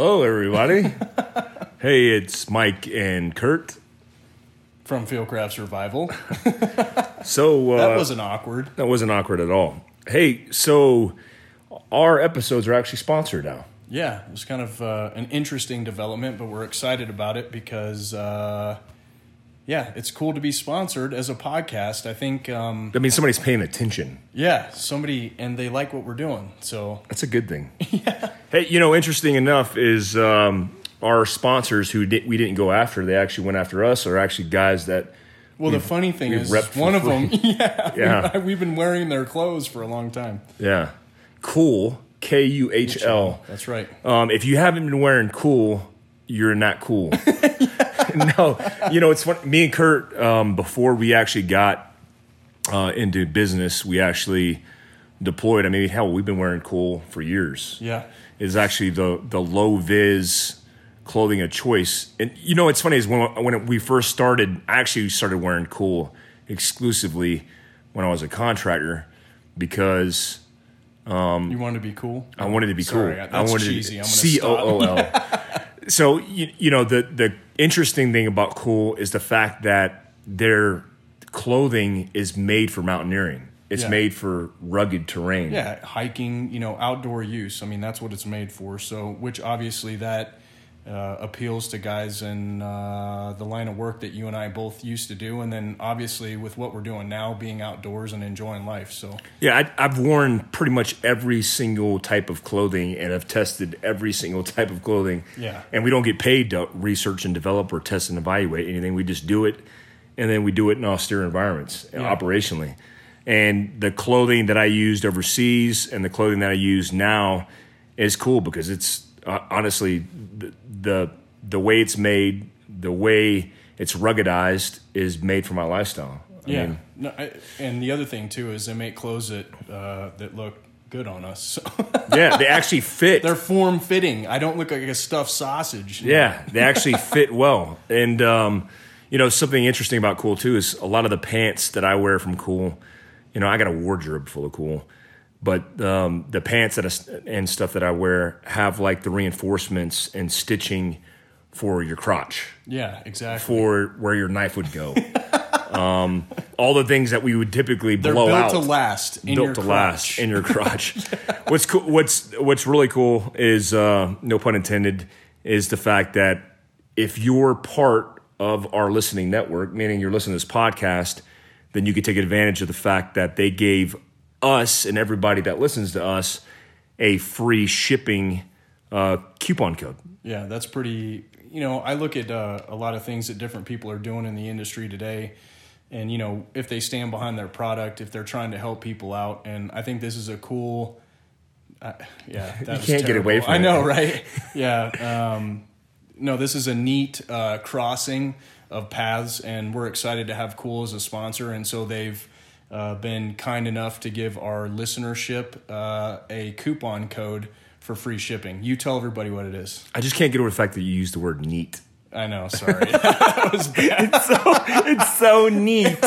Hello, everybody. hey, it's Mike and Kurt. from Fieldcraft Survival. So uh, That wasn't awkward. that wasn't awkward at all. Hey, so our episodes are actually sponsored now. Yeah, it was kind of uh, an interesting development, but we're excited about it because, uh, yeah, it's KÜHL to be sponsored as a podcast. I think, um, That means somebody's paying attention. yeah, somebody and they like what we're doing. So That's a good thing. yeah. Hey, you know, interesting enough is um, our sponsors who di- we didn't go after. They actually went after us. Are actually guys that Well, the funny thing is, one of them, yeah, Yeah. we've been wearing their clothes for a long time. yeah, KÜHL K U H L. That's right. Um, if you haven't been wearing cool, you're not cool. no, you know it's fun. Me and Kurt, um, before we actually got uh, into business, we actually deployed. I mean, hell, we've been wearing KÜHL for years. Yeah, Is actually the the low vis clothing of choice. And you know, it's funny is when when we first started, I actually started wearing KÜHL exclusively when I was a contractor because you wanted to be cool. I wanted to be Sorry, cool. that's I wanted cheesy. to gonna C O O. L. So you, you know the the interesting thing about KÜHL is the fact that their clothing is made for mountaineering. It's Yeah. made for rugged terrain. yeah hiking you know outdoor use i mean that's what it's made for so which obviously that uh, appeals to guys in uh, the line of work that you and i both used to do and then obviously with what we're doing now being outdoors and enjoying life so Yeah, I, I've worn pretty much every single type of clothing, and I've tested every single type of clothing. Yeah. and we don't get paid to research and develop or test and evaluate anything. We just do it, and then we do it in austere environments Yeah. operationally. And the clothing that I used overseas and the clothing that I use now is cool because it's uh, honestly the, the the way it's made, the way it's ruggedized is made for my lifestyle. I yeah mean, no, I, and the other thing too is they make clothes that uh, that look good on us so yeah, they actually fit. they're form fitting i don't look like a stuffed sausage Yeah, they actually fit well. And um, you know, something interesting about KÜHL too is a lot of the pants that I wear from KÜHL. You know, I got a wardrobe full of KÜHL, but um, the pants that I, and stuff that I wear have like the reinforcements and stitching for your crotch, yeah exactly for where your knife would go. um, all the things that we would typically they're blow built out to last in built your to crotch. last in your crotch. what's cool? What's what's really cool is uh, no pun intended is the fact that if you're part of our listening network, meaning you're listening to this podcast, then you can take advantage of the fact that they gave us and everybody that listens to us a free shipping uh, coupon code. Yeah, that's pretty. You know, I look at uh, a lot of things that different people are doing in the industry today, and you know, if they stand behind their product, if they're trying to help people out, and I think this is a cool. Uh, yeah, was can't get away from it. I it. know, right? yeah. Um, no, this is a neat uh, crossing of paths, and we're excited to have KÜHL as a sponsor, and so they've. Uh, been kind enough to give our listenership uh, a coupon code for free shipping. You tell everybody what it is. I just can't get over the fact that you used the word neat. I know. Sorry, that was bad. it's so neat.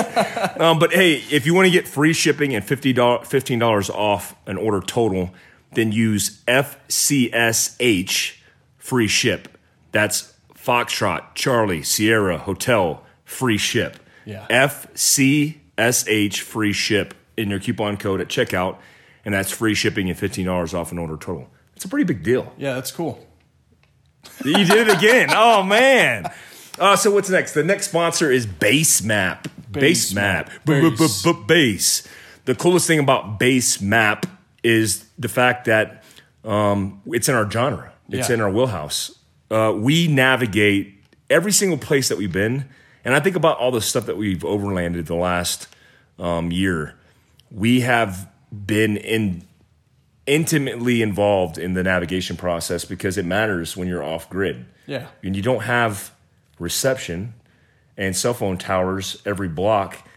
Um, but hey, if you want to get free shipping and $15 off an order total, then use FCSH free ship. That's Foxtrot, Charlie, Sierra, Hotel, free ship. Yeah. FCSH free ship in your coupon code at checkout, and that's free shipping and $15 off an order total. It's a pretty big deal. Yeah, that's cool. You did it again. Oh man. Uh, so what's next? The next sponsor is Basemap. Base, Map. Map. B- b- Base. Base. The coolest thing about Basemap is the fact that um, it's in our genre. It's Yeah. in our wheelhouse. Uh, we navigate every single place that we've been, and I think about all the stuff that we've overlanded the last um, year. We have been in intimately involved in the navigation process because it matters when you're off grid. Yeah. And you don't have reception and cell phone towers every block.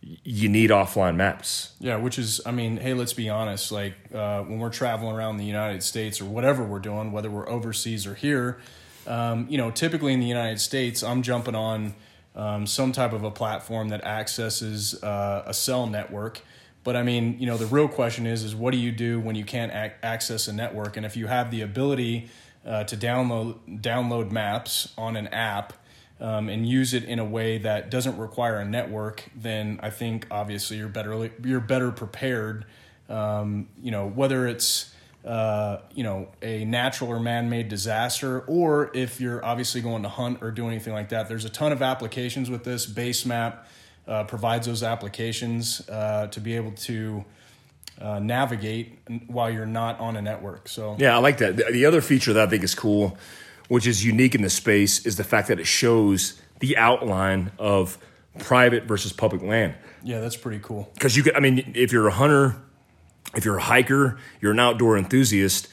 You need offline maps. Yeah, which is, I mean, hey, let's be honest. Like uh, when we're traveling around the United States or whatever we're doing, whether we're overseas or here, um, you know, typically in the United States, I'm jumping on um, some type of a platform that accesses uh, a cell network. But I mean, you know, the real question is, is what do you do when you can't ac- access a network? And if you have the ability uh, to download download maps on an app um, and use it in a way that doesn't require a network, then I think obviously you're better you're better prepared. Um, you know whether it's uh, you know a natural or man-made disaster, or if you're obviously going to hunt or do anything like that. There's a ton of applications with this. Basemap uh, provides those applications uh, to be able to uh, navigate while you're not on a network. So Yeah, I like that. The, the other feature that I think is cool, which is unique in the space, is the fact that it shows the outline of private versus public land. yeah, that's pretty cool. Because you could, I mean, if you're a hunter, if you're a hiker, you're an outdoor enthusiast.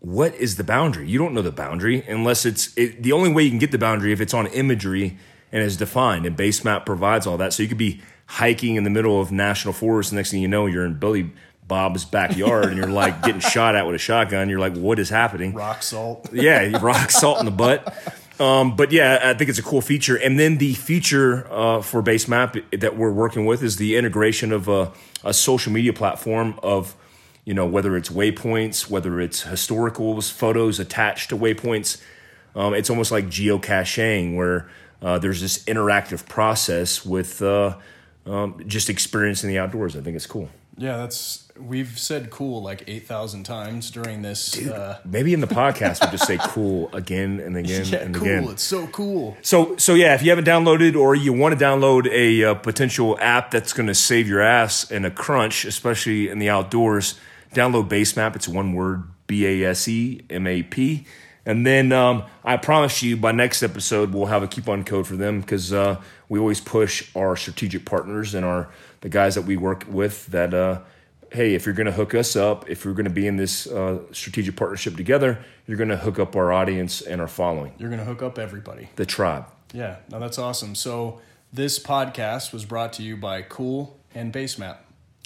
What is the boundary? You don't know the boundary unless it's it, the only way you can get the boundary if it's on imagery and is defined. And Basemap provides all that, so you could be hiking in the middle of national forest. The next thing you know, you're in Billy Bob's backyard and you're like getting shot at with a shotgun. You're like, what is happening? Rock salt. yeah, rock salt in the butt. Um, but yeah, I think it's a cool feature. And then the feature uh, for Basemap that we're working with is the integration of a, a social media platform of, you know, whether it's waypoints, whether it's historicals, photos attached to waypoints. Um, it's almost like geocaching where uh, there's this interactive process with uh, um, just experiencing the outdoors. I think it's cool. Yeah, that's we've said cool like eight thousand times during this. uh, Maybe in the podcast we just say cool again and again yeah, and cool. again. It's so cool. So, so yeah, if you haven't downloaded or you want to download a uh, potential app that's going to save your ass in a crunch, especially in the outdoors, download Basemap. It's one word: B A S E M A P. And then um, I promise you, by next episode, we'll have a coupon code for them because uh, we always push our strategic partners and our the guys that we work with that. Uh, hey, if you're going to hook us up, if you're going to be in this uh, strategic partnership together, you're going to hook up our audience and our following, You're gonna hook up everybody. the tribe. Yeah, no, that's awesome. So this podcast was brought to you by KÜHL and Basemap.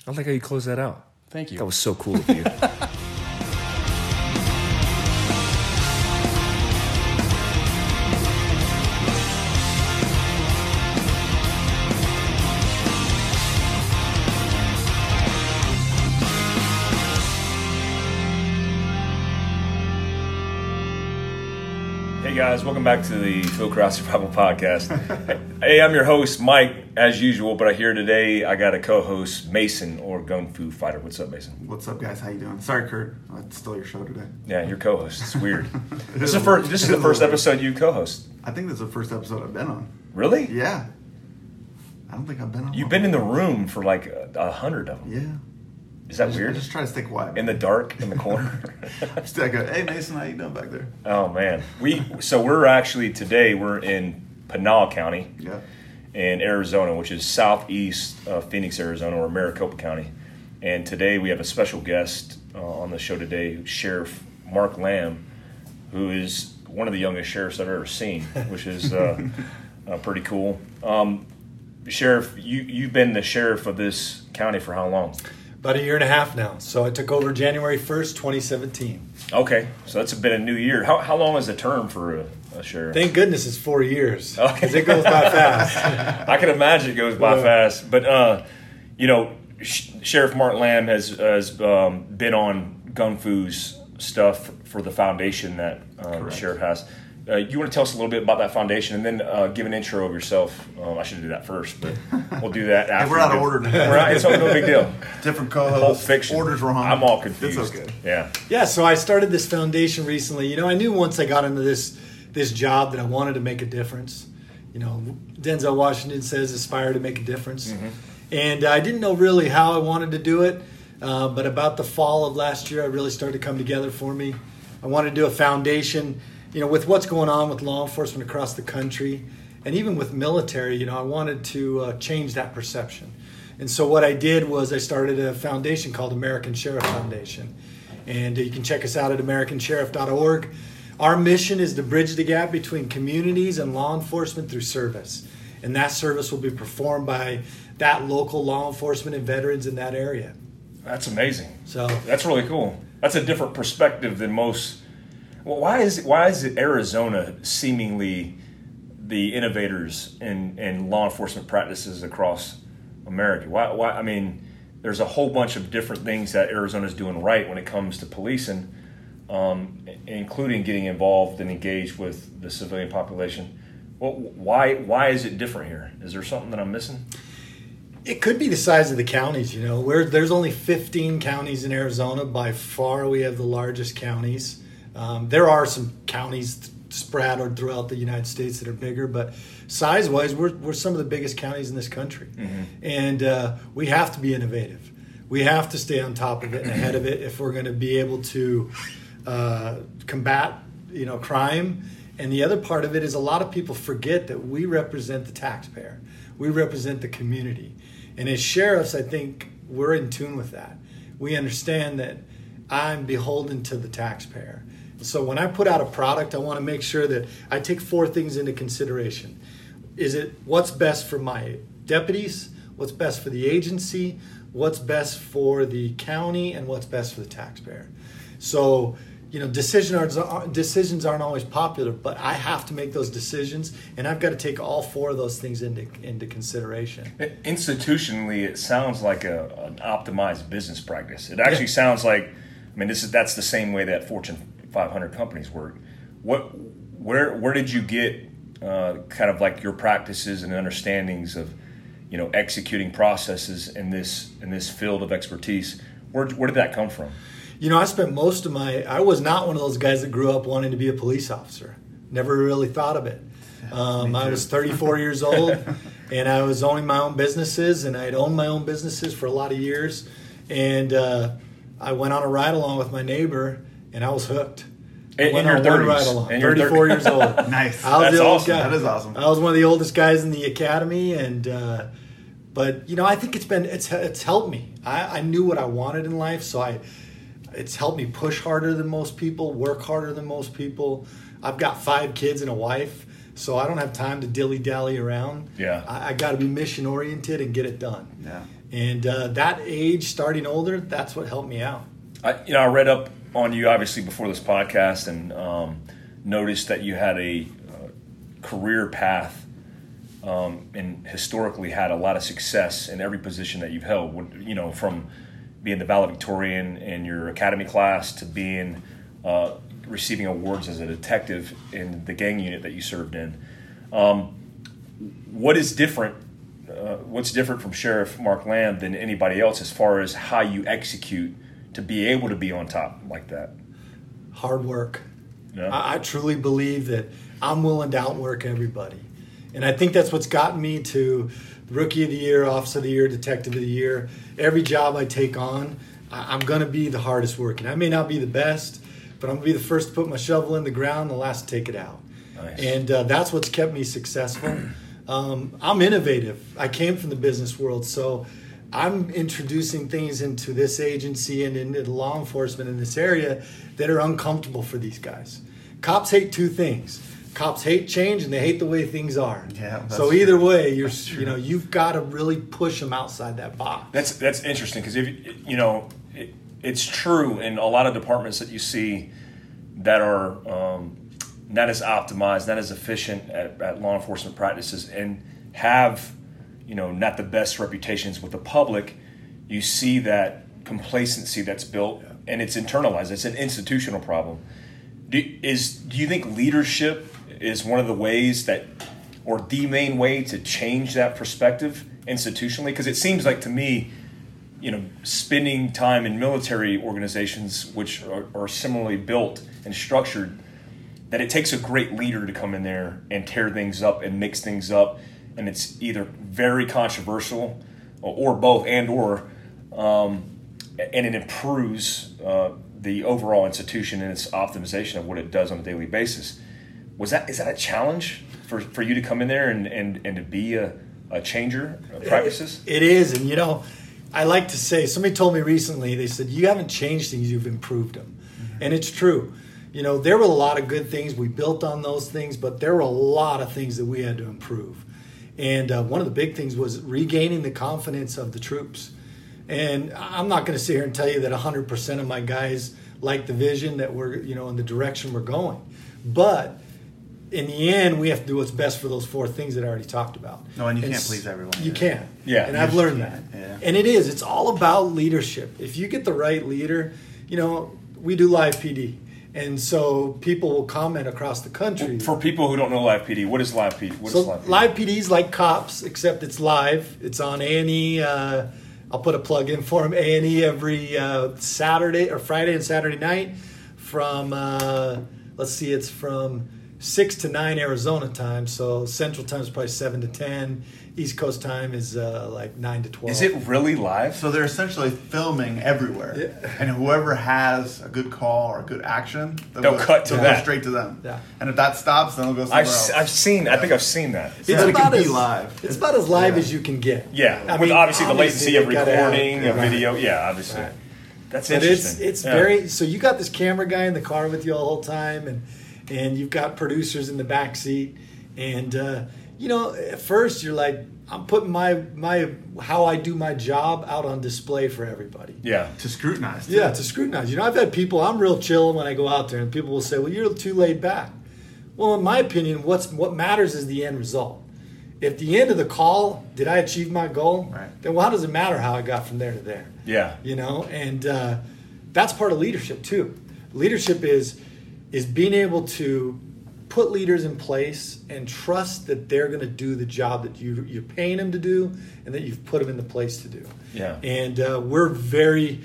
I like how you close that out. Thank you. That was so cool of you. guys, welcome back to the Fieldcraft Survival Podcast. hey, I'm your host, Mike, as usual, but I here today I got a co-host, Mason or Gun Fu Fighter. What's up, Mason? What's up, guys? How you doing? Sorry, Kurt. I stole your show today. Yeah, your co-host. It's weird. this is the first. This is the first episode you co-host. I think this is the first episode I've been on. Really? Yeah. I don't think I've been on. You've been in the room for like a, a hundred of them. Yeah. Is that I just, I weird? just try to stay quiet. In the dark, in the corner. Just I go, hey Mason, how you doing back there? oh man, we so we're actually today we're in Pinal County Yeah. in Arizona, which is southeast of Phoenix, Arizona, or Maricopa County. And today we have a special guest uh, on the show today, Sheriff Mark Lamb, who is one of the youngest sheriffs I've ever seen, which is uh, uh, pretty cool. Um, sheriff, you you've been the sheriff of this county for how long? About a year and a half now. So I took over January 1st, 2017. Okay, so that's been a new year. How, how long is the term for a, a sheriff? Thank goodness it's four years Okay. because it goes by fast. I can imagine it goes by Yeah. fast. But uh, you know, Sh- Sheriff Mark Lamb has has um, been on Gun Fu's stuff for the foundation that um, the sheriff has. Uh, you want to tell us a little bit about that foundation, and then uh, give an intro of yourself. Um, I should do that first, but we'll do that after. we're out you of order now. We're out, it's no big deal. Different co-hosts. Fiction. Orders wrong. I'm all confused. It's okay. Yeah. yeah, so I started this foundation recently. You know, I knew once I got into this this job that I wanted to make a difference. You know, Denzel Washington says aspire to make a difference. And I didn't know really how I wanted to do it, uh, but about the fall of last year, I really started to come together for me. I wanted to do a foundation, you know, with what's going on with law enforcement across the country, and even with military. You know, I wanted to uh, change that perception. And so what I did was I started a foundation called American Sheriff Foundation, and uh, you can check us out at AmericanSheriff.org. Our mission is to bridge the gap between communities and law enforcement through service, and that service will be performed by that local law enforcement and veterans in that area. That's amazing. So That's really cool. That's a different perspective than most. Well, why is why is it Arizona seemingly the innovators in, in law enforcement practices across America? Why, why? I mean, there's a whole bunch of different things that Arizona's doing right when it comes to policing. um, including getting involved and engaged with the civilian population. Well, why why is it different here? Is there something that I'm missing? It could be the size of the counties. You know, where there's only 15 counties in Arizona. By far, we have the largest counties. Um, there are some counties spread throughout the United States that are bigger, but size wise, we're, we're some of the biggest counties in this country. Mm-hmm. And uh, we have to be innovative. We have to stay on top of it and ahead of it if we're going to be able to uh, combat, you know, crime. And the other part of it is a lot of people forget that we represent the taxpayer. We represent the community. And as sheriffs, I think we're in tune with that. We understand that I'm beholden to the taxpayer. So when I put out a product, I want to make sure that I take four things into consideration. Is it what's best for my deputies? What's best for the agency? What's best for the county? And what's best for the taxpayer? So, you know, decisions aren't, decisions aren't always popular, but I have to make those decisions, and I've got to take all four of those things into into consideration. Institutionally, it sounds like a, an optimized business practice. It actually yeah. sounds like, I mean, this is that's the same way that Fortune 500 companies work. What, where, where did you get uh, kind of like your practices and understandings of, you know, executing processes in this in this field of expertise? Where, where did that come from? You know, I spent most of my. I was not one of those guys that grew up wanting to be a police officer. Never really thought of it. Um, I was 34 years old, and I was owning my own businesses, and I had owned my own businesses for a lot of years. And uh, I went on a ride along with my neighbor, and I was hooked. In, in your 30s. Right along. In 34 years old. nice. I was That's the awesome. guy. That is awesome. I was one of the oldest guys in the academy, and uh, but you know, I think it's been it's it's helped me. I, I knew what I wanted in life, so I it's helped me push harder than most people, work harder than most people. I've got five kids and a wife, so I don't have time to dilly dally around. Yeah, I, I got to be mission oriented and get it done. Yeah, and uh, that age, starting older, that's what helped me out. I, you know, I read up on you obviously before this podcast and um, noticed that you had a uh, career path um, and historically had a lot of success in every position that you've held. You know, from being the valedictorian in your academy class to being uh, receiving awards as a detective in the gang unit that you served in. Um, what is different? Uh, what's different from Sheriff Mark Lamb than anybody else as far as how you execute to be able to be on top like that? Hard work. Yeah. I, I truly believe that I'm willing to outwork everybody. And I think that's what's gotten me to rookie of the year, officer of the year, detective of the year. Every job I take on, I'm going to be the hardest working. I may not be the best, but I'm going to be the first to put my shovel in the ground, the last to take it out. Nice. And uh, that's what's kept me successful. Um, I'm innovative. I came from the business world, so I'm introducing things into this agency and into law enforcement in this area that are uncomfortable for these guys. Cops hate two things. Cops hate change and they hate the way things are. Yeah. So either way, you're you know you've got to really push them outside that box. That's that's interesting because if you know it, it's true in a lot of departments that you see that are um, not as optimized, not as efficient at, at law enforcement practices, and have you know not the best reputations with the public, you see that complacency that's built yeah. and it's internalized. It's an institutional problem. Do, is do you think leadership is one of the ways that, or the main way to change that perspective institutionally? Because it seems like to me, you know, spending time in military organizations which are, are similarly built and structured, that it takes a great leader to come in there and tear things up and mix things up and it's either very controversial or, or both and or um, and it improves uh, the overall institution and its optimization of what it does on a daily basis. Was that is that a challenge for, for you to come in there and, and, and to be a, a changer of practices? It, it is and you know i like to say somebody told me recently they said you haven't changed things you've improved them mm-hmm. and it's true. You know there were a lot of good things we built on those things but there were a lot of things that we had to improve and uh, one of the big things was regaining the confidence of the troops. And I'm not going to sit here and tell you that 100% of my guys like the vision that we're, you know, in the direction we're going. But in the end, we have to do what's best for those four things that I already talked about. No, and you and can't please everyone. You can't. Yeah. And I've learned that. Yeah. And it is. It's all about leadership. If you get the right leader, you know, we do live PD. And so people will comment across the country. For people who don't know live PD, what is live PD? What is so live PD? live PD is like cops, except it's live. It's on A and E. Uh, I'll put a plug in for them. A and E every uh, Saturday or Friday and Saturday night from uh, let's see, it's from six to nine Arizona time. So Central time is probably seven to ten. East Coast time is uh, like nine to twelve. Is it really live? So they're essentially filming everywhere, Yeah. and whoever has a good call or a good action, They'll cut to they'll that. go straight to them. Yeah. And if that stops, then they'll go somewhere I've, else. I've seen. I think I've seen that. So that it can be as live. It's about as live Yeah. as you can get. Yeah, I with mean, obviously the latency of they've gotta have- recording a Right. video. Yeah, obviously. Right. That's But it's interesting. it's Yeah. very so you got this camera guy in the car with you all the whole time and and you've got producers in the back seat and uh, you know at first you're like I'm putting my my how I do my job out on display for everybody. yeah. to scrutinize. too. Yeah, to scrutinize. You know, I've had people. I'm real chill when I go out there, and people will say, "Well, you're too laid back." Well, in my opinion, what's what matters is the end result. If the end of the call, did I achieve my goal? Right. Then why does it matter how I got from there to there? Yeah. You know, and uh, that's part of leadership too. Leadership is is being able to put leaders in place and trust that they're going to do the job that you you're paying them to do, and that you've put them in the place to do. Yeah. And uh, we're very,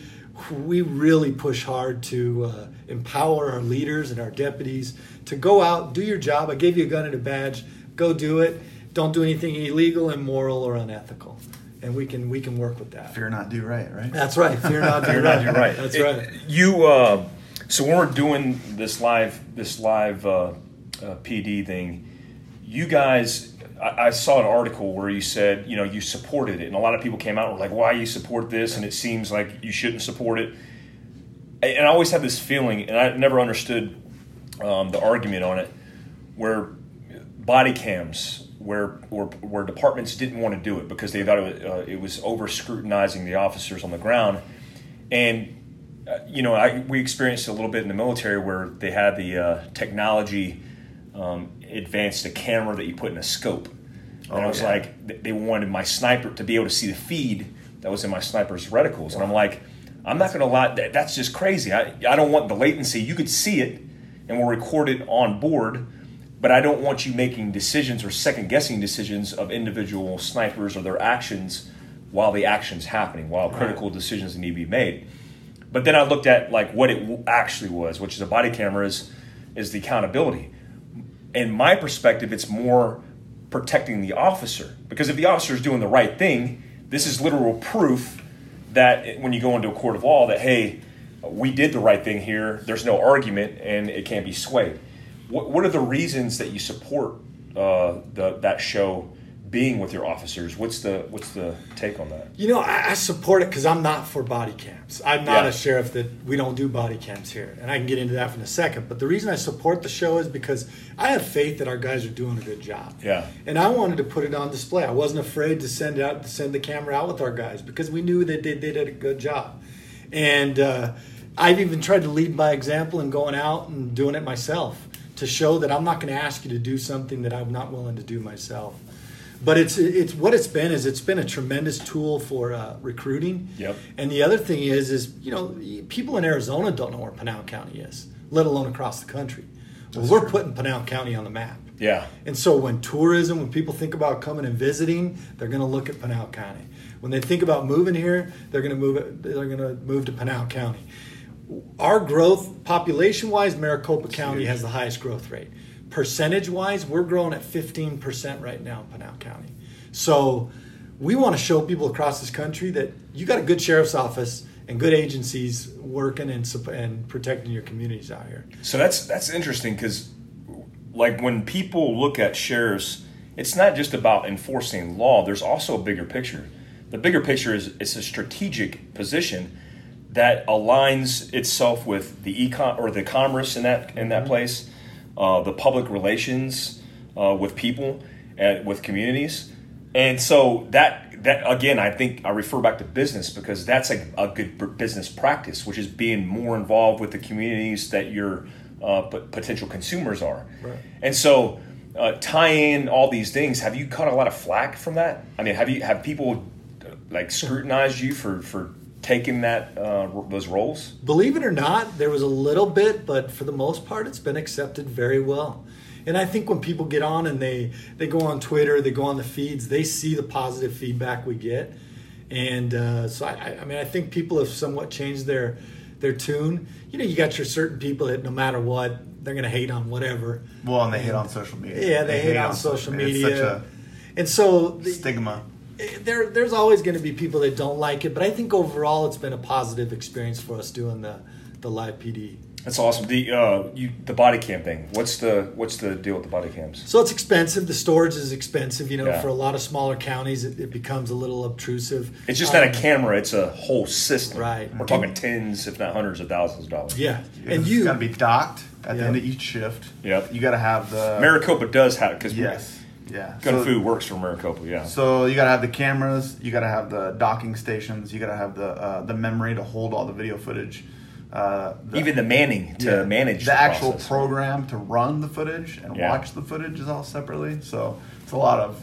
we really push hard to uh, empower our leaders and our deputies to go out, do your job. I gave you a gun and a badge. Go do it. Don't do anything illegal, immoral, or unethical. And we can we can work with that. Fear not, do right, right? That's right. Fear not, do You're right. right. You're right. That's It- right. You. Uh, so when we're doing this live, this live uh, uh, PD thing, you guys. I, I saw an article where you said, you know, you supported it, and a lot of people came out and were like, "Why you support this?" And it seems like you shouldn't support it. And I always had this feeling, and I never understood um, the argument on it, where body cams, where where, where departments didn't want to do it because they thought it was, uh, it was over scrutinizing the officers on the ground, and you know, I, we experienced a little bit in the military where they had the uh, technology um, advanced a camera that you put in a scope. And I Oh, was yeah. like, they wanted my sniper to be able to see the feed that was in my sniper's reticles. And I'm like, I'm not going to lie, that, that's just crazy. I, I don't want the latency. You could see it and we'll record it on board, but I don't want you making decisions or second guessing decisions of individual snipers or their actions while the action's happening, while critical decisions need to be made. But then I looked at like what it actually was, which is a body camera is, is the accountability. In my perspective, it's more protecting the officer because if the officer is doing the right thing, this is literal proof that when you go into a court of law that hey, we did the right thing here. There's no argument, and it can't be swayed. What, what are the reasons that you support uh, the, that show being with your officers? What's the what's the take on that? You know, I, I support it because I'm not for body cams. I'm not Yeah. a sheriff that we don't do body cams here, and I can get into that in a second. But the reason I support the show is because I have faith that our guys are doing a good job. Yeah. And I wanted to put it on display. I wasn't afraid to send out to send the camera out with our guys because we knew that they, they did a good job. And uh, I've even tried to lead by example and going out and doing it myself to show that I'm not going to ask you to do something that I'm not willing to do myself. But it's it's what it's been is it's been a tremendous tool for uh, recruiting. Yep. And the other thing is is you know people in Arizona don't know where Pinal County is, let alone across the country. Well, we're putting Pinal County on the map. Yeah, And so when tourism, when people think about coming and visiting, they're going to look at Pinal County. When they think about moving here, they're going to move it, they're going to move to Pinal County. Our growth, population wise, Maricopa County has the highest growth rate. Percentage wise, we're growing at 15% right now in Pinal County. So we want to show people across this country that you got a good sheriff's office and good agencies working and, and protecting your communities out here. So that's that's interesting because, like, when people look at sheriffs, it's not just about enforcing law. There's also a bigger picture. The bigger picture is it's a strategic position that aligns itself with the econ or the commerce in that in that mm-hmm. place, uh, the public relations uh, with people and with communities, and so that that again, I think I refer back to business because that's a, a good business practice, which is being more involved with the communities that your uh, potential consumers are. Right. And so, uh, tying in all these things, have you caught a lot of flack from that? I mean, have you have people uh, like scrutinized you for for taking that uh, those roles? Believe it or not, there was a little bit, but for the most part, it's been accepted very well. And I think when people get on and they they go on Twitter, they go on the feeds, they see the positive feedback we get, and uh, so I, I mean I think people have somewhat changed their their tune. You know, you got your certain people that no matter what, they're going to hate on whatever. Well, and they hate on social media. Yeah, they, hate, on, social media. It's such and so the, stigma. There there's always going to be people that don't like it, but I think overall it's been a positive experience for us doing the the live PD. That's awesome. The uh, you the body cam thing. What's the what's the deal with the body cams? So it's expensive. The storage is expensive. You know, Yeah. for a lot of smaller counties, it, it becomes a little obtrusive. It's just Um, not a camera; it's a whole system. Right. We're talking tens, if not hundreds of thousands of dollars. Yeah, and you got to be docked at the end of each shift. Yep. You got to have the Maricopa does have because Yes. Yeah. Gun So- Fu works for Maricopa. Yeah. So you gotta have the cameras, you gotta have the docking stations, you gotta have the uh, the memory to hold all the video footage. Uh, the, Even the manning to yeah, manage the, the, actual process. program to run the footage and Yeah. watch the footage is all separately. So it's a lot of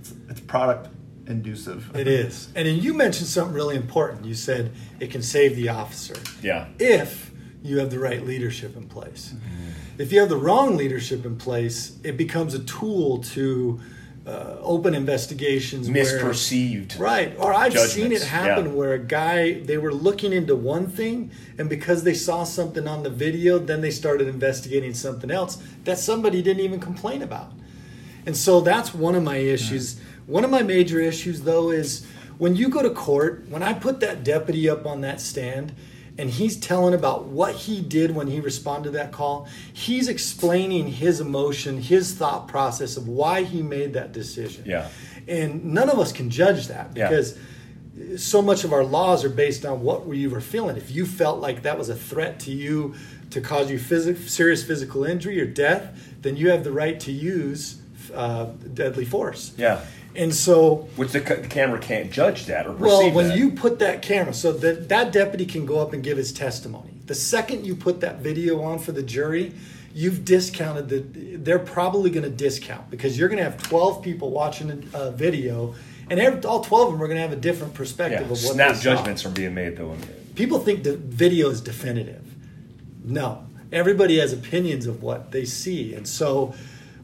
it's, it's product inducive. it is. And then you mentioned something really important. You said it can save the officer Yeah. if you have the right leadership in place. Mm-hmm. If you have the wrong leadership in place, it becomes a tool to uh, open investigations. where- Misperceived. Right. Or I've seen it happen yeah. where a guy, they were looking into one thing, and because they saw something on the video, then they started investigating something else that somebody didn't even complain about. And so that's one of my issues. One of my major issues, though, is when you go to court, when I put that deputy up on that stand, and he's telling about what he did when he responded to that call. He's explaining his emotion, his thought process of why he made that decision. Yeah. And none of us can judge that Yeah. because so much of our laws are based on what you were feeling. If you felt like that was a threat to you to cause you phys- serious physical injury or death, then you have the right to use uh, deadly force. Yeah. And so Which the, the camera can't judge that or well, when that. you put that camera, so that that deputy can go up and give his testimony. The second you put that video on for the jury, you've discounted the. They're probably going to discount because you're going to have 12 people watching a, a video, and every, all 12 of them are going to have a different perspective yeah. of what Snap judgments are being made though. People think the video is definitive. No, everybody has opinions of what they see, and so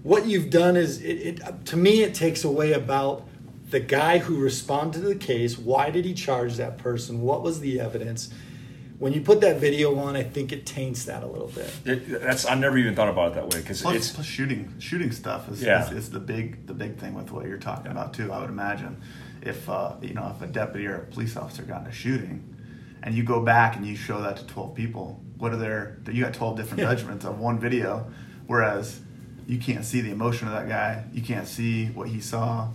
what you've done is it, it to me it takes away about the guy who responded to the case. Why did he charge that person? What was the evidence? When you put that video on, I think it taints that a little bit. It, that's I never even thought about it that way because it's plus shooting shooting stuff is, Yeah. is, is the big the big thing with what you're talking about too. I would imagine if uh, you know if a deputy or a police officer got in a shooting, and you go back and you show that to 12 people, what are their you got 12 different Yeah. judgments of one video, whereas you can't see the emotion of that guy, you can't see what he saw,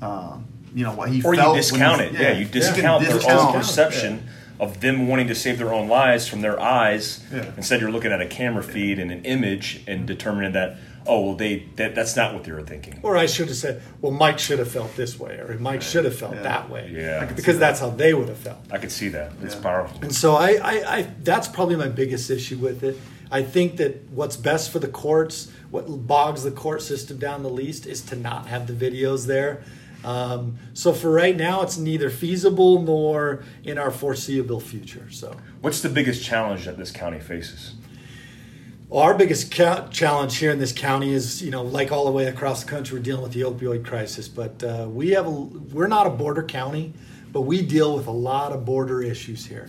um, you know what he or felt you when discount it. Yeah, you can discount their discount own it. perception of them wanting to save their own lives from their eyes. Yeah. Instead, you're looking at a camera feed and an image and determining that oh well they that, that's not what they were thinking. Or I should have said, well, Mike should have felt this way, or Mike should have felt Yeah. that way. Yeah. I can see because that. that's how they would have felt. I could see that. It's Yeah. powerful. And so I, I, I, that's probably my biggest issue with it. I think that what's best for the courts, what bogs the court system down the least, is to not have the videos there. Um, so for right now, it's neither feasible nor in our foreseeable future. So What's the biggest challenge that this county faces? Well, our biggest ca- challenge here in this county is, you know, like all the way across the country, we're dealing with the opioid crisis. But uh, we have, a, we're not a border county, but we deal with a lot of border issues here.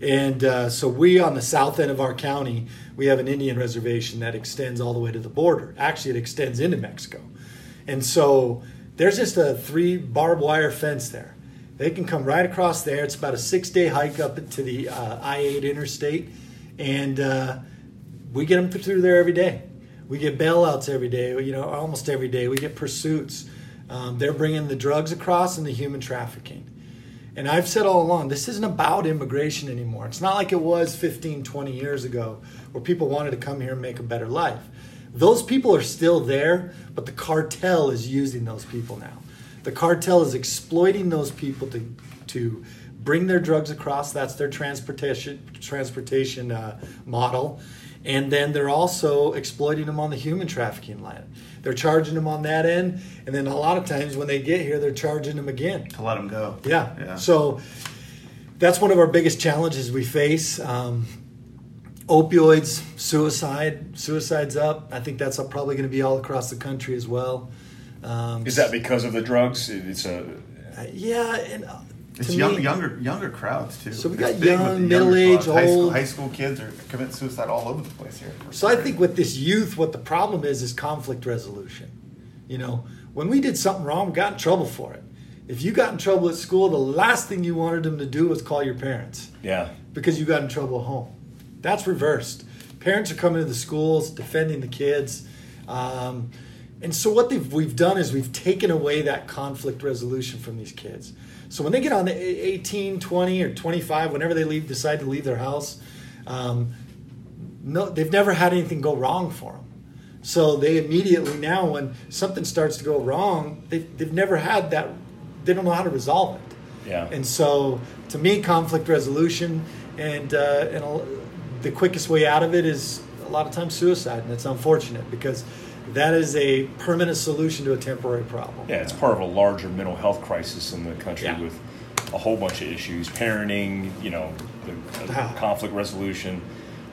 And uh, so we, on the south end of our county, we have an Indian reservation that extends all the way to the border. Actually, it extends into Mexico. And so there's just a three barbed wire fence there. They can come right across there. It's about a six day hike up to the uh, I 8 interstate. And uh, we get them through there every day. We get bailouts every day, you know, almost every day. We get pursuits. Um, they're bringing the drugs across and the human trafficking. And I've said all along, this isn't about immigration anymore. It's not like it was 15, 20 years ago where people wanted to come here and make a better life. Those people are still there, but the cartel is using those people now. The cartel is exploiting those people to, to bring their drugs across. That's their transportation, transportation uh, model. And then they're also exploiting them on the human trafficking line. They're charging them on that end, and then a lot of times when they get here, they're charging them again. to let them go. Yeah. Yeah. So that's one of our biggest challenges we face. Um, opioids, suicide, suicide's up. I think that's probably going to be all across the country as well. Um, Is that because of the drugs? It's a uh, yeah, and uh, It's to young, me, younger younger crowds too. So we got young, middle-aged, crowd. High school, old. high school kids are committing suicide all over the place here. So I think with this youth, what the problem is is conflict resolution. You know, when we did something wrong, we got in trouble for it. If you got in trouble at school, the last thing you wanted them to do was call your parents yeah. because you got in trouble at home. That's reversed. Parents are coming to the schools, defending the kids. Um, and so what they've, we've done is we've taken away that conflict resolution from these kids. So when they get on the 18, 20, or 25, whenever they leave, decide to leave their house, um, no, they've never had anything go wrong for them. So they immediately now, when something starts to go wrong, they, they've never had that. They don't know how to resolve it. Yeah. And so, to me, conflict resolution and uh, and a- the quickest way out of it is a lot of times suicide, and it's unfortunate because that is a permanent solution to a temporary problem. Yeah, it's part of a larger mental health crisis in the country Yeah. with a whole bunch of issues, parenting, you know, the, the Ah. conflict resolution.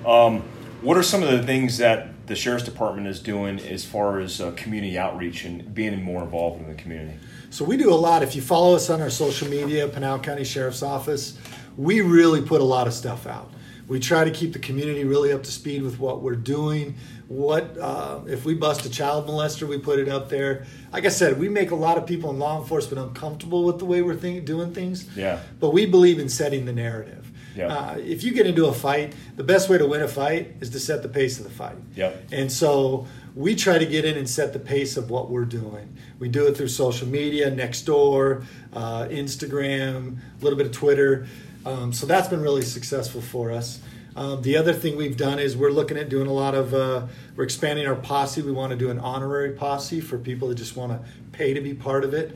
Um, what are some of the things that the sheriff's department is doing as far as uh, community outreach and being more involved in the community? So we do a lot. If you follow us on our social media, Pinal County Sheriff's Office, we really put a lot of stuff out. We try to keep the community really up to speed with what we're doing. What uh, if we bust a child molester? We put it up there. Like I said, we make a lot of people in law enforcement uncomfortable with the way we're think, doing things. Yeah. But we believe in setting the narrative. Yeah. Uh, if you get into a fight, the best way to win a fight is to set the pace of the fight. Yep. And so we try to get in and set the pace of what we're doing. We do it through social media, Nextdoor, uh, Instagram, a little bit of Twitter. Um, so that's been really successful for us. Um, the other thing we've done is we're looking at doing a lot of, uh, we're expanding our posse. We want to do an honorary posse for people that just want to pay to be part of it.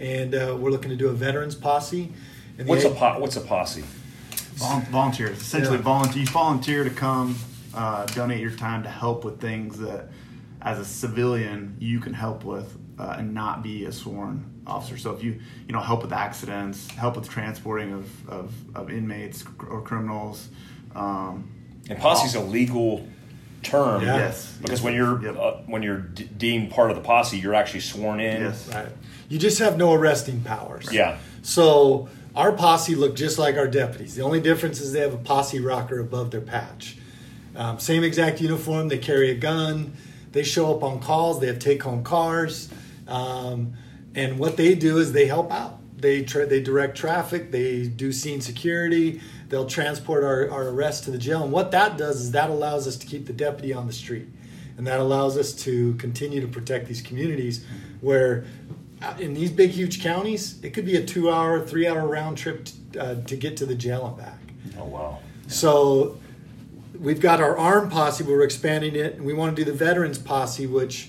And uh, we're looking to do a veterans posse. And What's a i- po- what's a posse? Vol- volunteers, essentially Yeah. volunteer. You volunteer to come, uh, donate your time to help with things that, as a civilian, you can help with, uh, and not be a sworn officer. So if you, you know, help with accidents, help with transporting of, of, of inmates or criminals. Um, And is a legal term. Yeah. Yes. Because yes, when you're yep. uh, when you're d- deemed part of the posse, you're actually sworn in. yes. Right. You just have no arresting powers. Yeah. So our posse look just like our deputies. The only difference is they have a posse rocker above their patch. Um, same exact uniform. They carry a gun. They show up on calls. They have take-home cars, um, and what they do is they help out. They tra- they direct traffic. They do scene security. They'll transport our, our arrests to the jail. And what that does is that allows us to keep the deputy on the street, and that allows us to continue to protect these communities where uh, in these big huge counties it could be a two hour three hour round trip t- uh, to get to the jail and back Oh wow. so we've got our arm posse we're expanding it and we want to do the veterans posse which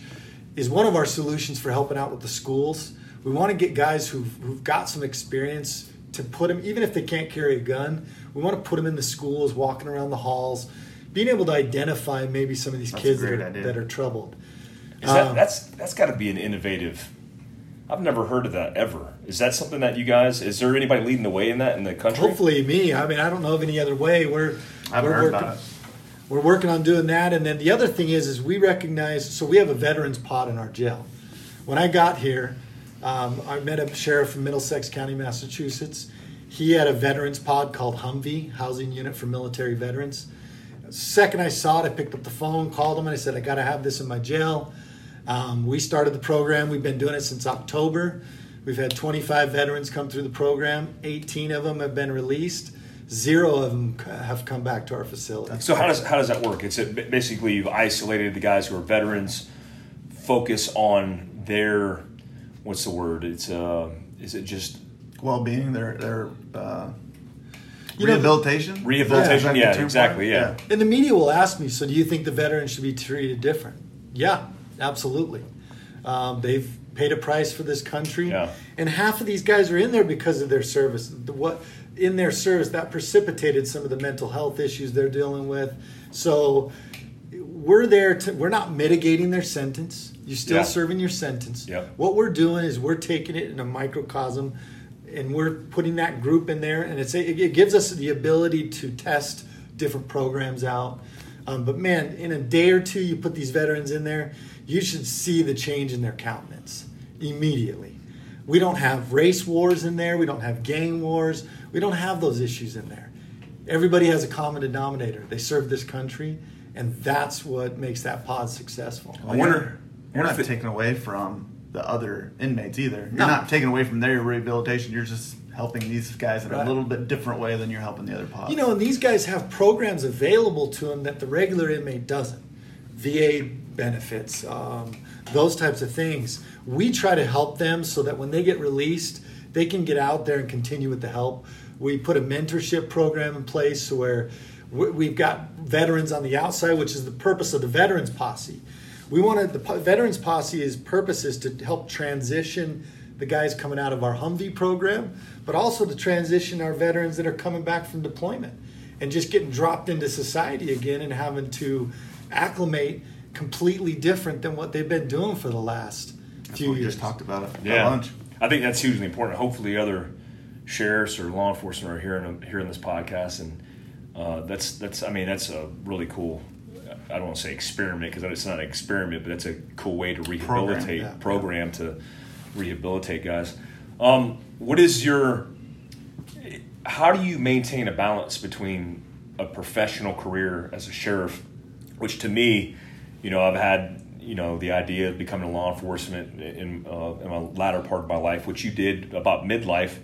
is one of our solutions for helping out with the schools we want to get guys who've, who've got some experience to put them even if they can't carry a gun we want to put them in the schools walking around the halls being able to identify maybe some of these That's kids that are, that are troubled Is that Um, that's that's got to be an innovative. I've never heard of that ever. Is that something that you guys? Is there anybody leading the way in that in the country? Hopefully, me. I mean, I don't know of any other way. We're I haven't we're heard working, about it. We're working on doing that, and then the other thing is, is we recognize. So we have a veterans pod in our jail. When I got here, um, I met a sheriff from Middlesex County, Massachusetts. He had a veterans pod called Humvee, Housing Unit for Military Veterans. Second I saw it, I picked up the phone, called him, and I said, I got to have this in my jail. Um, we started the program. We've been doing it since October. We've had 25 veterans come through the program. 18 of them have been released. Zero of them have come back to our facility. So how does how does that work? It's a, basically you've isolated the guys who are veterans, focus on their what's the word? It's uh, is it just Well-being, their their uh, You know, rehabilitation. Rehabilitation, Is yeah, exactly, for it? yeah. And the media will ask me, so do you think the veterans should be treated different? Yeah, absolutely. Um, they've paid a price for this country, Yeah. and half of these guys are in there because of their service. The, what in their service that precipitated some of the mental health issues they're dealing with. So we're there to. We're not mitigating their sentence. You're still Yeah. serving your sentence. Yeah. What we're doing is we're taking it in a microcosm and we're putting that group in there, and it's it, it gives us the ability to test different programs out. Um, but man, in a day or two, you put these veterans in there, you should see the change in their countenance immediately. We don't have race wars in there. We don't have gang wars. We don't have those issues in there. Everybody has a common denominator. They serve this country, and that's what makes that pod successful. I wonder. You're not taking away from the other inmates either. You're No. not taking away from their rehabilitation. You're just helping these guys in Right. a little bit different way than you're helping the other pods. You know, and these guys have programs available to them that the regular inmate doesn't. VA benefits, um, those types of things. We try to help them so that when they get released, they can get out there and continue with the help. We put a mentorship program in place where we've got veterans on the outside, which is the purpose of the Veterans Posse. We wanted the po- Veterans Posse's purpose is to help transition the guys coming out of our Humvee program, but also to transition our veterans that are coming back from deployment and just getting dropped into society again and having to acclimate completely different than what they've been doing for the last That's few what we years. just talked about at Yeah, lunch. I think that's hugely important. Hopefully, other sheriffs or law enforcement are hearing hearing this podcast, and uh, that's that's. I mean, that's a really cool. I don't want to say experiment because it's not an experiment, but that's a cool way to rehabilitate yeah. program, to rehabilitate guys. Um, what is your? How do you maintain a balance between a professional career as a sheriff, which to me, you know, I've had you know the idea of becoming a law enforcement in, uh, in my latter part of my life, which you did about midlife.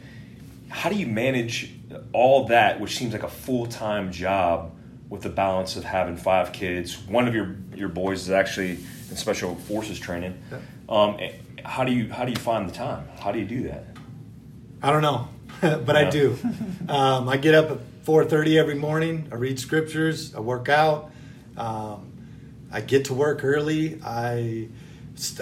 How do you manage all that, which seems like a full time job, with the balance of having five kids? One of your your boys is actually in special forces training. Um, eh, how do you how do you find the time? How do you do that? I don't know, but I do. Um, I get up at 4:30 every morning. I read scriptures. I work out. Um, I get to work early. I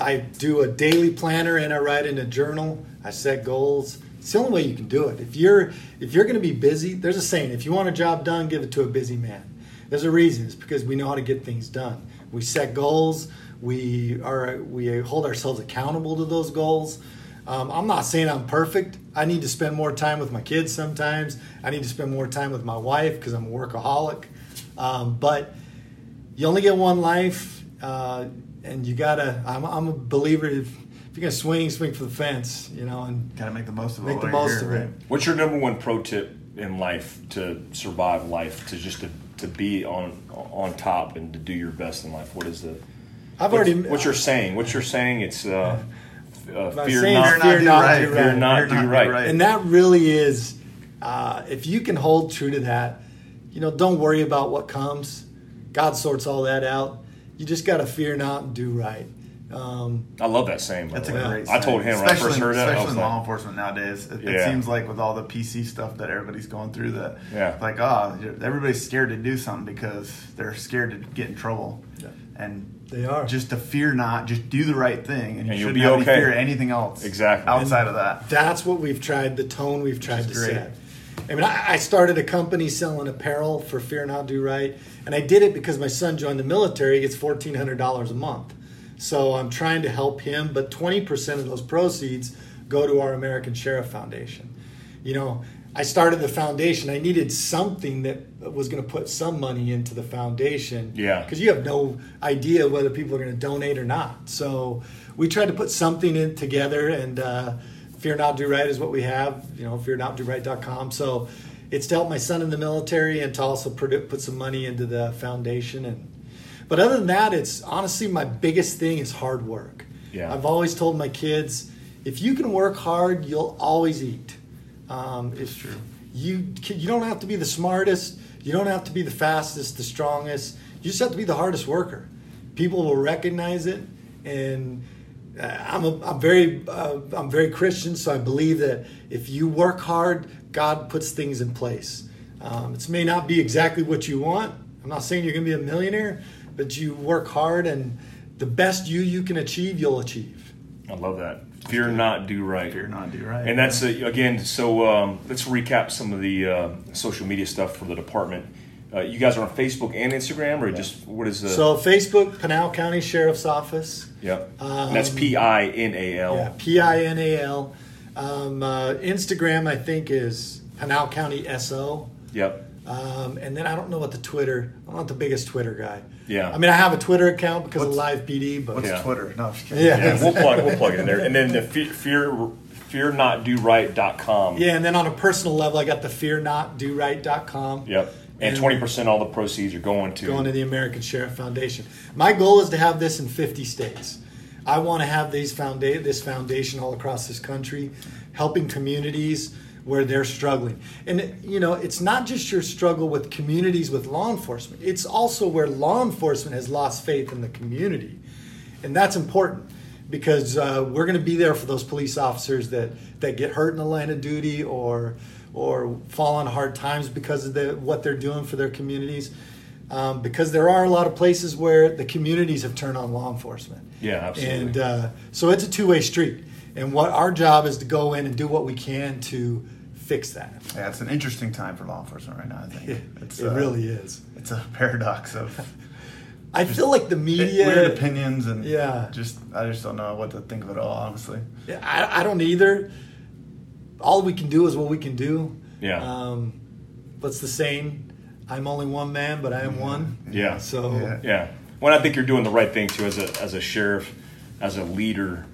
I do a daily planner and I write in a journal. I set goals. It's the only way you can do it. If you're if you're going to be busy, there's a saying: if you want a job done, give it to a busy man. There's a reason. It's because we know how to get things done. We set goals. We are we hold ourselves accountable to those goals. Um, I'm not saying I'm perfect. I need to spend more time with my kids sometimes. I need to spend more time with my wife because I'm a workaholic. Um, but you only get one life, uh, and you gotta. I'm, I'm a believer. If, if you're gonna swing, swing for the fence. You know, and Got to make the most of it. make the most here, of it. What's your number one pro tip in life to survive life, to just to, to be on on top and to do your best in life? What is the I've what's, already. what's your saying? What's your saying? It's uh, uh, fear saying is not. fear not, right. do Fear not, Fear do right. And that really is, uh, if you can hold true to that, you know, don't worry about what comes. God sorts all that out. You just got to fear not and do right. Um, I love that saying. That's the a way. great. I told saying. him when I first heard that. I Especially was in law enforcement nowadays, it, Yeah. it seems like with all the PC stuff that everybody's going through, that Yeah. like oh, everybody's scared to do something because they're scared to get in trouble, Yeah. and They are. just to fear not, just do the right thing, and, you And you'll shouldn't be have okay. any fear anything else. Exactly. outside of that. that's what we've tried, the tone we've tried to great. set. I mean, I, I started a company selling apparel for Fear Not Do Right, and I did it because my son joined the military. He gets fourteen hundred dollars a month, so I'm trying to help him. But twenty percent of those proceeds go to our American Sheriff Foundation. You know, I started the foundation. I needed something that was going to put some money into the foundation. Yeah. because you have no idea whether people are going to donate or not. So we tried to put something in together, and uh, Fear Not Do Right is what we have. You know, fearnotdoright.com. So it's to help my son in the military and to also put some money into the foundation. And but other than that, it's honestly my biggest thing is hard work. Yeah. I've always told my kids, if you can work hard, you'll always eat. Um, if true. You you don't have to be the smartest. You don't have to be the fastest, the strongest. You just have to be the hardest worker. People will recognize it, and uh, I'm a, I'm very uh, I'm very Christian, so I believe that if you work hard, God puts things in place. Um, it may not be exactly what you want. I'm not saying you're going to be a millionaire, but you work hard, and the best you you can achieve, you'll achieve. I love that. Fear not, do right. Fear not, do right. And that's uh, again. So um, let's recap some of the uh, social media stuff for the department. Uh, you guys are on Facebook and Instagram, or just what is the? So Facebook, Pinal County Sheriff's Office. yep. um, that's P I N A L. Yeah, P I N A L. Um, uh, Instagram, I think, is Pinal County SO. Yep. Um, and then I don't know what the Twitter. I'm not the biggest Twitter guy. Yeah. I mean, I have a Twitter account because of What's- Live PD, but What's Yeah. Twitter? No, I'm just kidding. Yeah. Yeah, we'll plug we'll plug it in there, and then the fear fear fearnotdoright.com. yeah. And then on a personal level, I got the FearNotDoRight.com. Yep. And And- twenty percent all the proceeds are going to going to the American Sheriff Foundation. My goal is to have this in 50 states. I want to have these founda- this foundation all across this country, helping communities where they're struggling. And you know, it's not just your struggle with communities with law enforcement. It's also where law enforcement has lost faith in the community, and that's important because uh, we're going to be there for those police officers that that get hurt in the line of duty or or fall on hard times because of the, what they're doing for their communities. Um, because there are a lot of places where the communities have turned on law enforcement. Yeah, absolutely. And uh, so it's a two way street. And what our job is to go in and do what we can to fix that. Yeah, it's an interesting time for law enforcement right now. I think it's it uh, really is. It's a paradox of I feel like the media. weird opinions and Yeah. just I just don't know what to think of it all. Honestly, Yeah, I, I don't either. All we can do is what we can do. Yeah. Um, what's the saying? I'm only one man, but I am one. Yeah. So Yeah. Yeah. Well, I think you're doing the right thing too, as a as a sheriff, as a leader,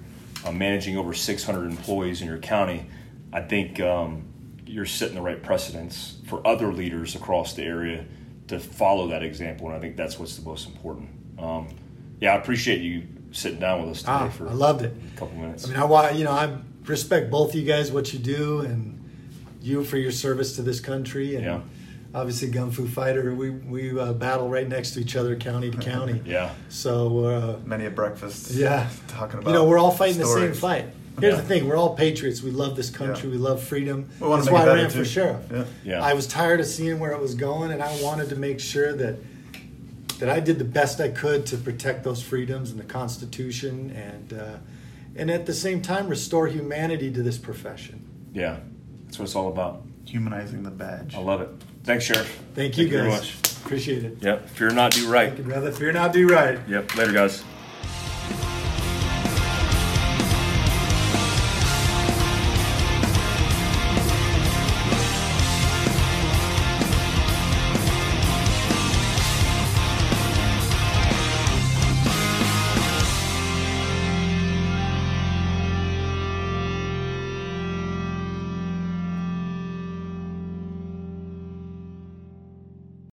uh, managing over 600 employees in your county. I think um, you're setting the right precedents for other leaders across the area to follow that example, and I think that's what's the most important. Um, yeah, I appreciate you sitting down with us today ah, for I loved it. a couple minutes. I mean, I wa- you know I respect both you guys what you do and you for your service to this country and Yeah. obviously Gun Fu Fighter. We we uh, battle right next to each other, county to county. yeah. So uh, many at breakfast. yeah, talking about you know we're all fighting the same fight. Here's Yeah. the thing: we're all patriots. We love this country. Yeah. We love freedom. We That's why I better, ran for too. sheriff. Yeah. Yeah. I was tired of seeing where it was going, and I wanted to make sure that that I did the best I could to protect those freedoms and the Constitution, and uh, and at the same time restore humanity to this profession. Yeah. That's what it's all about. Humanizing the badge. I love it. Thanks, Sheriff. Thank you very guys. much. Appreciate it. Yep. Fear not, do right. I'd rather fear not do right. Yep. Later, guys.